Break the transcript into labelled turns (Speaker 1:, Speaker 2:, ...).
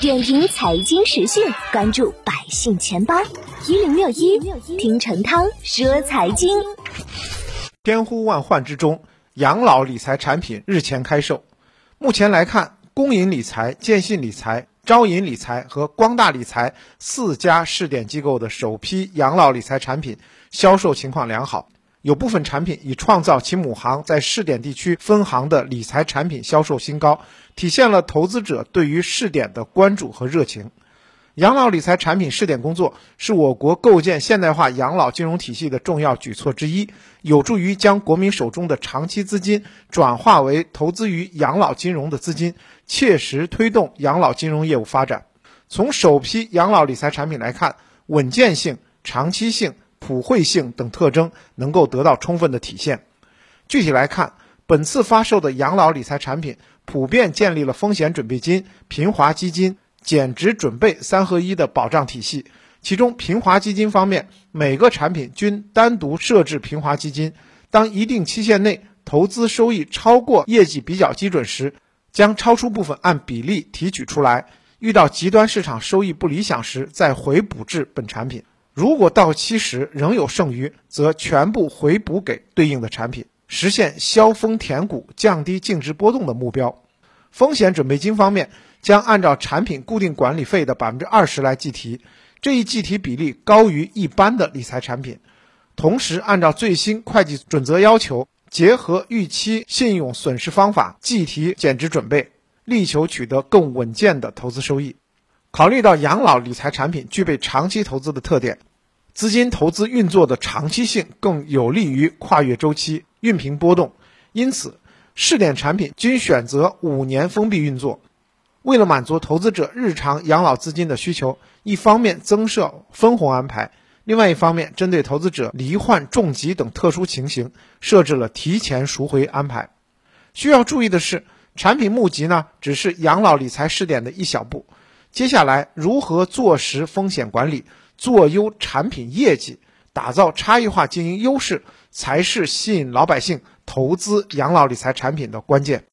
Speaker 1: 点评财经时讯，关注百姓钱包一零六一，听陈涛说财经。
Speaker 2: 千呼万唤之中，养老理财产品日前开售。目前来看，工银理财、建信理财、招银理财和光大理财四家试点机构的首批养老理财产品销售情况良好。有部分产品已创造其母行在试点地区分行的理财产品销售新高，体现了投资者对于试点的关注和热情。养老理财产品试点工作是我国构建现代化养老金融体系的重要举措之一，有助于将国民手中的长期资金转化为投资于养老金融的资金，切实推动养老金融业务发展。从首批养老理财产品来看，稳健性、长期性。普惠性等特征能够得到充分的体现。具体来看，本次发售的养老理财产品普遍建立了风险准备金、平滑基金、减值准备三合一的保障体系。其中，平滑基金方面，每个产品均单独设置平滑基金，当一定期限内投资收益超过业绩比较基准时，将超出部分按比例提取出来；遇到极端市场收益不理想时，再回补至本产品。如果到期时仍有剩余，则全部回补给对应的产品，实现消峰填谷、降低净值波动的目标。风险准备金方面，将按照产品固定管理费的百分之二十来计提，这一计提比例高于一般的理财产品。同时，按照最新会计准则要求，结合预期信用损失方法计提减值准备，力求取得更稳健的投资收益。考虑到养老理财产品具备长期投资的特点。资金投资运作的长期性更有利于跨越周期、熨平波动，因此试点产品均选择五年封闭运作。为了满足投资者日常养老资金的需求，一方面增设分红安排，另外一方面针对投资者罹患重疾等特殊情形，设置了提前赎回安排。需要注意的是，产品募集呢只是养老理财试点的一小步，接下来如何做实风险管理？做优产品业绩，打造差异化经营优势，才是吸引老百姓投资养老理财产品的关键。